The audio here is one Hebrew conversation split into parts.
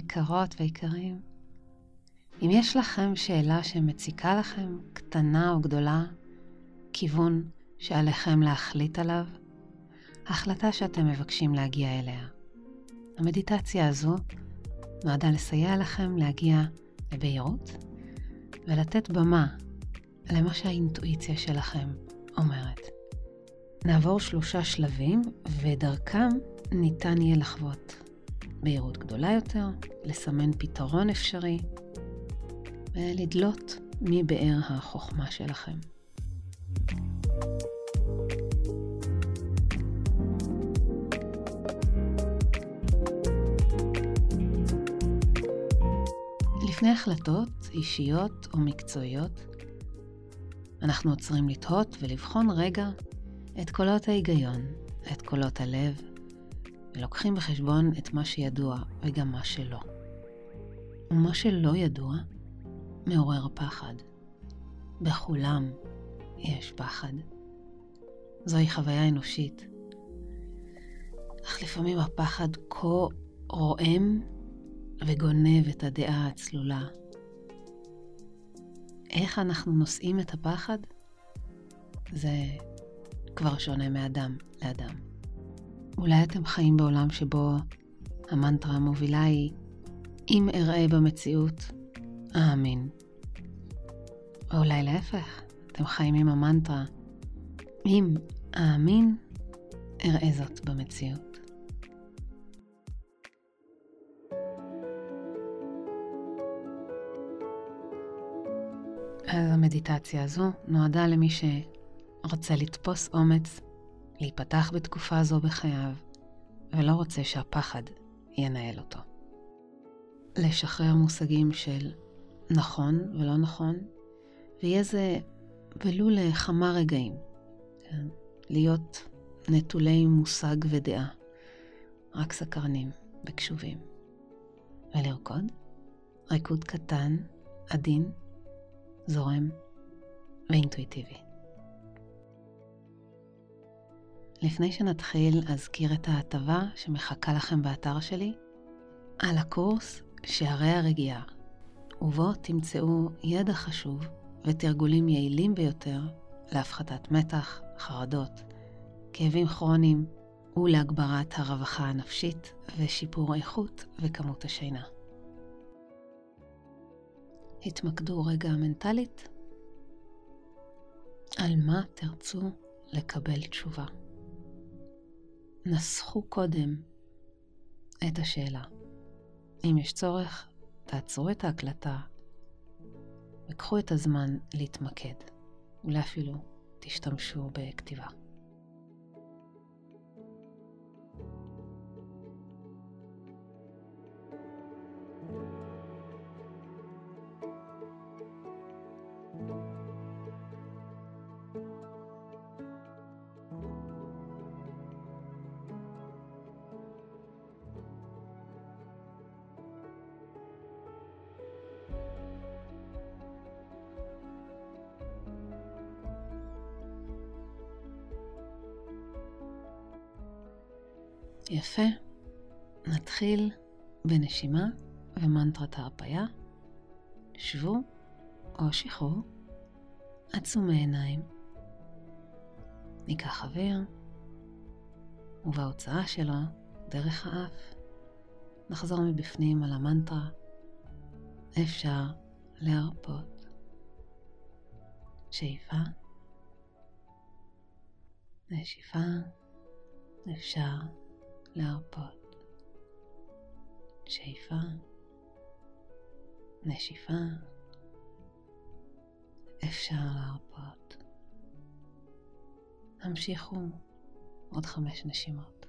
יקרות ויקרים, אם יש לכם שאלה שמציקה לכם, קטנה או גדולה, כיוון שעליכם להחליט עליו, החלטה שאתם מבקשים להגיע אליה. המדיטציה הזו נועדה לסייע לכם להגיע לבהירות ולתת במה למה שהאינטואיציה שלכם אומרת. נעבור שלושה שלבים, ודרכם ניתן יהיה לחוות בהירות גדולה יותר, לסמן פתרון אפשרי ולדלות מבאר החוכמה שלכם. לפני החלטות אישיות או מקצועיות, אנחנו עוצרים לתהות ולבחון רגע את קולות ההיגיון, את קולות הלב, ולוקחים בחשבון את מה שידוע וגם מה שלא. ומה שלא ידוע מעורר פחד. בכולם יש פחד. זוהי חוויה אנושית. אך לפעמים הפחד כה רועם וגונב את הדעה הצלולה. איך אנחנו נושאים את הפחד? זה כבר שונה מאדם לאדם. אולי אתם חיים בעולם שבו המנטרה המובילה היא אם אראה במציאות, אאמין. או אולי להפך, אתם חיים עם המנטרה אם אאמין, אראה זאת במציאות. אז המדיטציה הזו נועדה למי שרוצה לתפוס אומץ, להיפתח בתקופה זו בחייו, ולא רוצה שהפחד ינהל אותו. לשחרר מושגים של נכון ולא נכון, ויהיה זה ולו לכמה רגעים, כן? להיות נטולי מושג ודעה, רק סקרנים וקשובים. ולרקוד, ריקוד קטן, עדין, זורם ואינטואיטיבי. לפני שנתחיל, אזכיר את ההטבה שמחכה לכם באתר שלי על הקורס שערי הרגיעה, ובו תמצאו ידע חשוב ותרגולים יעילים ביותר להפחתת מתח, חרדות, כאבים כרוניים ולהגברת הרווחה הנפשית ושיפור איכות וכמות השינה. התמקדו רגע מנטלית על מה תרצו לקבל תשובה. נסחו קודם את השאלה. אם יש צורך, תעצרו את ההקלטה וקחו את הזמן להתמקד. אולי אפילו תשתמשו בכתיבה. יפה. נתחיל בנשימה ומנטרת ההרפאיה. שבו או שחרור, עצומי עיניים. ניקח אוויר, ובהוצאה שלו, דרך האף, נחזור מבפנים על המנטרה. אפשר להרפות. שאיפה, נשיפה, אפשר להרפות. שאיפה, נשיפה, אפשר להרפות. המשיכו עוד חמש נשימות.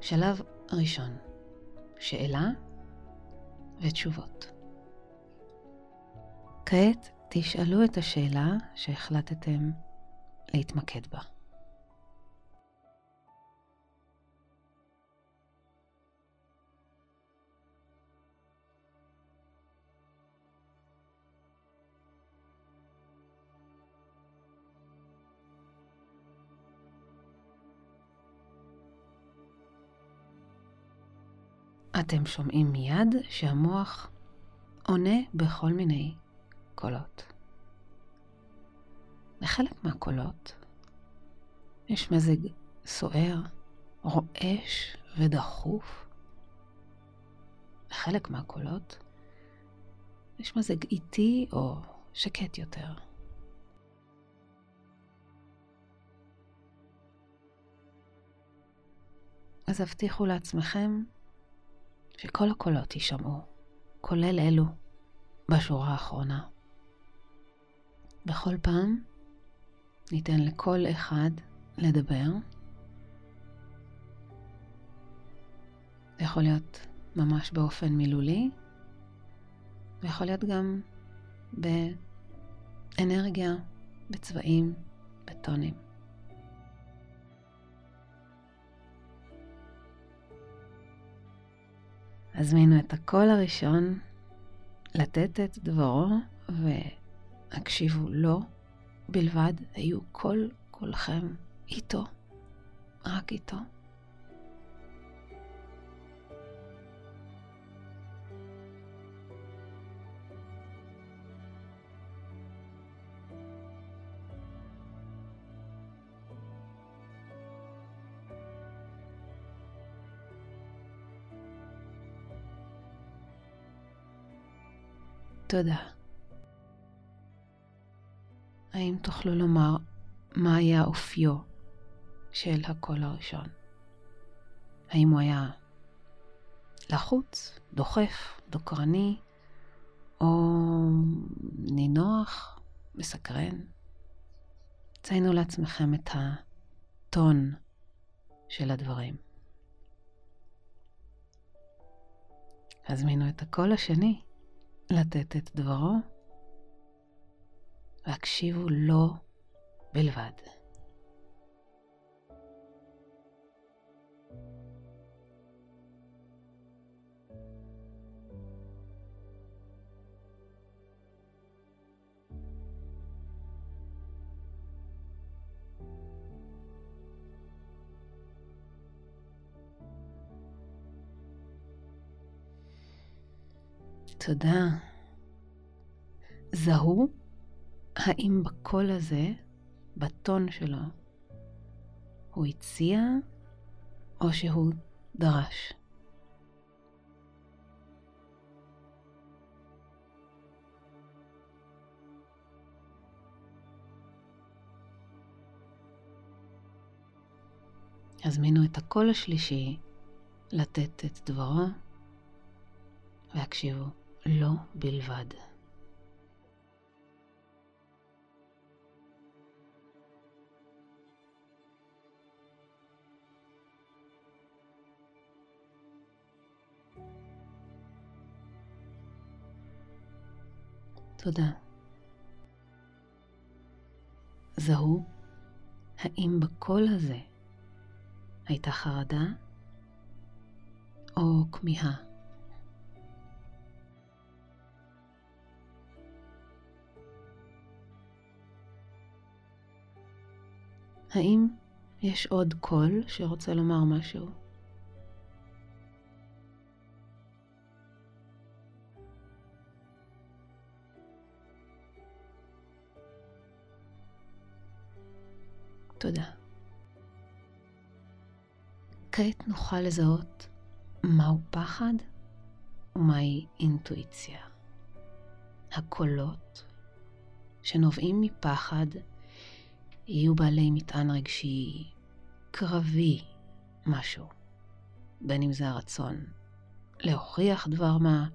שלב ראשון, שאלה ותשובות. כעת תשאלו את השאלה שהחלטתם להתמקד בה. אתם שומעים מיד שהמוח עונה בכל מיני קולות. לחלק מהקולות יש מזג סוער, רועש ודחוף. לחלק מהקולות יש מזג איטי או שקט יותר. אז הבטיחו לעצמכם שכל הקולות יישמעו, כולל אלו בשורה האחרונה. בכל פעם ניתן לכל אחד לדבר. זה יכול להיות ממש באופן מילולי, ויכול להיות גם באנרגיה, בצבעים, בטונים. הזמינו את הקול הראשון לתת את דברו והקשיבו לו בלבד, היו כל כולכם איתו, רק איתו. תודה. האם תוכלו לומר מה היה אופיו של הקול הראשון? האם הוא היה לחוץ, דוחף, דוקרני, או נינוח, מסקרן? ציינו לעצמכם את הטון של הדברים. הזמינו את הקול השני לתת את דברו, והקשיבו לו בלבד. תודה. זהו האם בקול הזה, בטון שלו, הוא הציע או שהוא דרש. הזמינו את הקול השלישי לתת את דברו והקשיבו לו בלבד. תודה. זהו, האם בקול הזה הייתה חרדה או כמיהה? האם יש עוד קול שרוצה לומר משהו? תודה. כעת נוכל לזהות מהו פחד ומהי אינטואיציה. הקולות שנובעים מפחד יהיו בעלי מטען רגשי קרבי משהו, בין אם זה הרצון להוכיח דבר מה,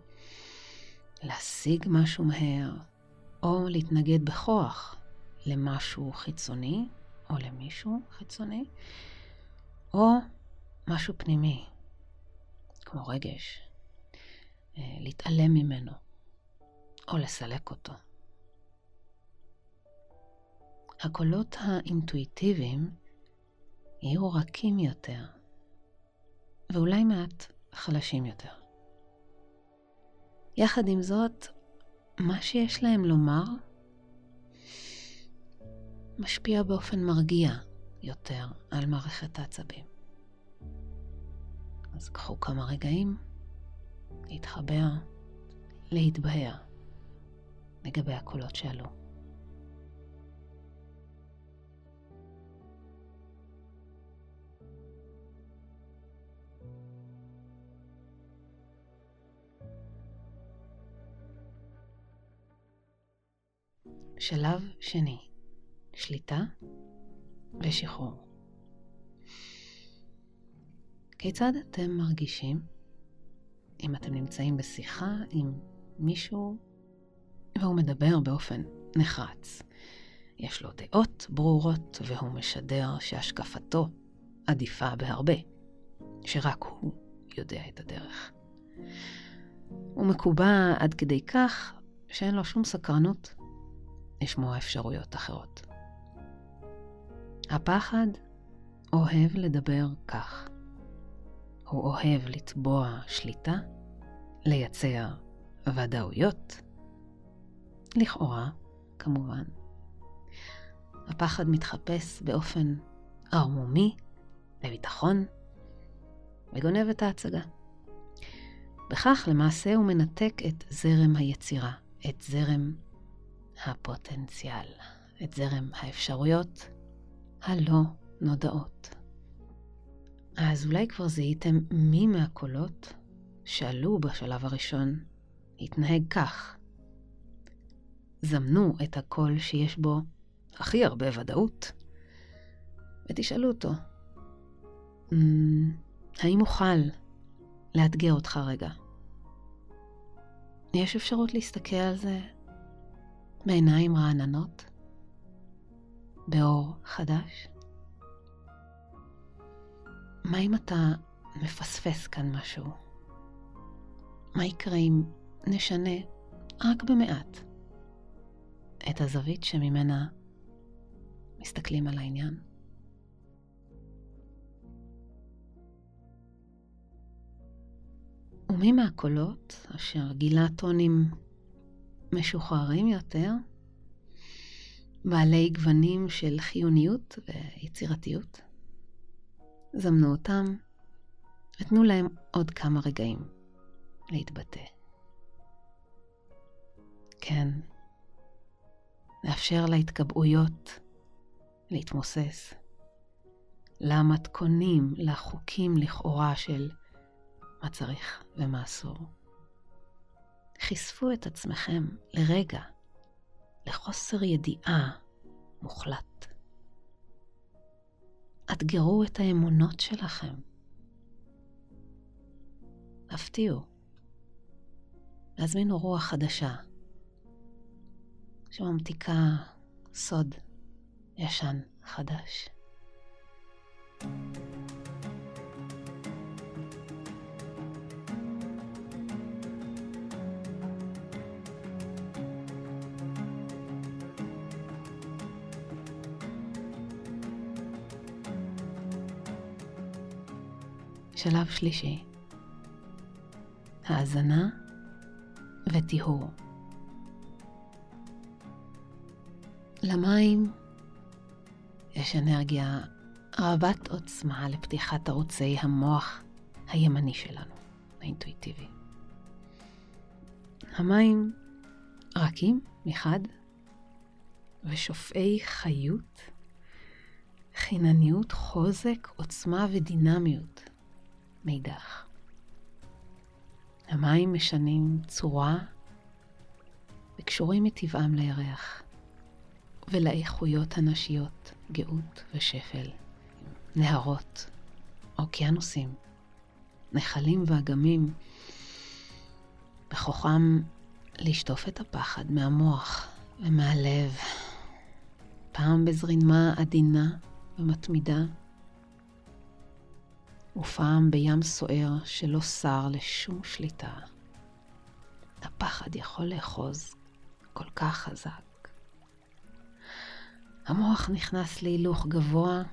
להשיג משהו מהר, או להתנגד בכוח למשהו חיצוני או למישהו חיצוני, או משהו פנימי, כמו רגש, אה, להתעלם ממנו, או לסלק אותו. הקולות האינטואיטיביים יהיו רכים יותר, ואולי מעט חלשים יותר. יחד עם זאת, מה שיש להם לומר משפיע באופן מרגיע יותר על מערכת העצבים. אז קחו כמה רגעים להתחבר, להתבהר לגבי הקולות שעלו. שלב שני, שליטה ושחרור. כיצד אתם מרגישים אם אתם נמצאים בשיחה עם מישהו והוא מדבר באופן נחרץ? יש לו דעות ברורות והוא משדר שהשקפתו עדיפה בהרבה, שרק הוא יודע את הדרך. הוא מקובע עד כדי כך שאין לו שום סקרנות לשמוע אפשרויות אחרות. הפחד אוהב לדבר כך. הוא אוהב לתבוע שליטה, לייצר ודאויות, לכאורה, כמובן. הפחד מתחפש באופן ערמומי לביטחון וגונב את ההצגה. בכך למעשה הוא מנתק את זרם היצירה, את זרם הפוטנציאל, את זרם האפשרויות הלא נודעות. אז אולי כבר זיהיתם מי מהקולות שעלו בשלב הראשון התנהג כך. זמנו את הקול שיש בו הכי הרבה ודאות, ותשאלו אותו, mm, האם אוכל לאתגר אותך רגע? יש אפשרות להסתכל על זה בעיניים רעננות? באור חדש? מה אם אתה מפספס כאן משהו? מה יקרה אם נשנה רק במעט את הזווית שממנה מסתכלים על העניין? ומי מהקולות אשר גילה טונים משוחררים יותר, בעלי גוונים של חיוניות ויצירתיות. זמנו אותם ותנו להם עוד כמה רגעים להתבטא. כן, לאפשר להתקבעויות להתמוסס, למתכונים, לחוקים לכאורה של מה צריך ומה אסור. חשפו את עצמכם לרגע לחוסר ידיעה מוחלט. אתגרו את האמונות שלכם. הפתיעו. להזמינו רוח חדשה שממתיקה סוד ישן חדש. thank you שלב שלישי, האזנה וטיהור. למים יש אנרגיה רבת עוצמה לפתיחת ערוצי המוח הימני שלנו, האינטואיטיבי. המים רכים מחד ושופעי חיות, חינניות, חוזק, עוצמה ודינמיות מאידך. המים משנים צורה וקשורים מטבעם לירח ולאיכויות הנשיות, גאות ושפל, נהרות, אוקיינוסים, נחלים ואגמים, בכוחם לשטוף את הפחד מהמוח ומהלב, פעם בזרימה עדינה ומתמידה, ופעם בים סוער שלא סר לשום שליטה. הפחד יכול לאחוז כל כך חזק. המוח נכנס להילוך גבוה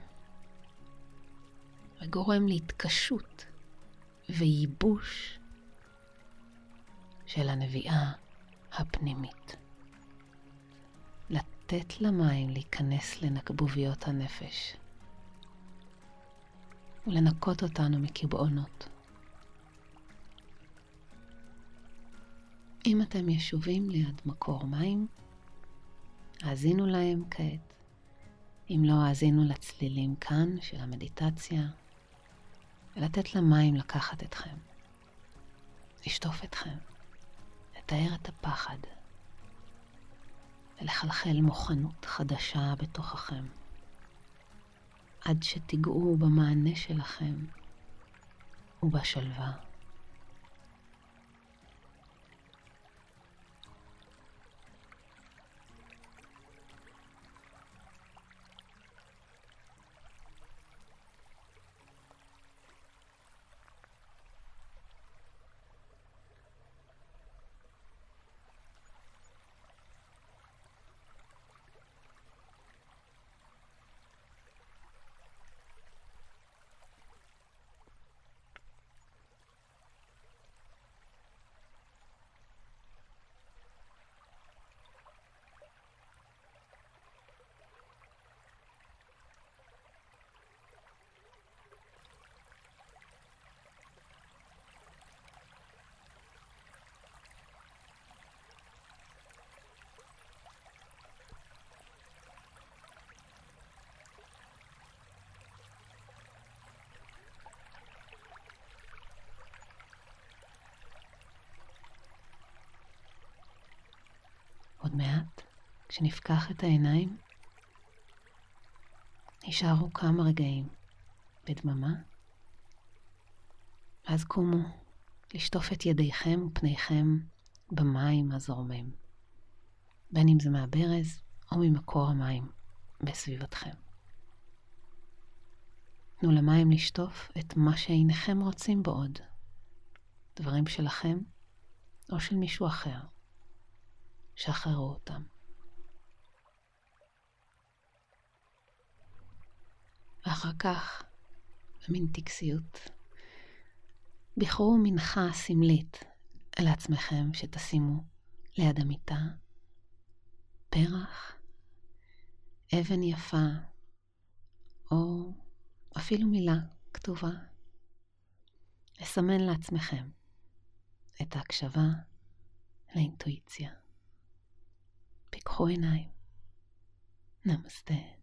וגורם להתקשות וייבוש של הנביאה הפנימית. לתת למים להיכנס לנקבוביות הנפש ולנקות אותנו מקיבעונות. אם אתם ישובים ליד מקור מים, האזינו להם כעת. אם לא, האזינו לצלילים כאן של המדיטציה, ולתת למים לקחת אתכם, לשטוף אתכם, לתאר את הפחד, ולחלחל מוכנות חדשה בתוככם, עד שתיגעו במענה שלכם ובשלווה. עוד מעט, כשנפקח את העיניים, יישארו כמה רגעים בדממה, ואז קומו לשטוף את ידיכם ופניכם במים הזורמים, בין אם זה מהברז או ממקור המים בסביבתכם. תנו למים לשטוף את מה שעיניכם רוצים בו עוד, דברים שלכם או של מישהו אחר. שחררו אותם. ואחר כך, במין טקסיות, בחרו מנחה סמלית לעצמכם שתשימו ליד המיטה פרח, אבן יפה, או אפילו מילה כתובה. לסמן לעצמכם את ההקשבה לאינטואיציה. Bitcoin name. Namaste.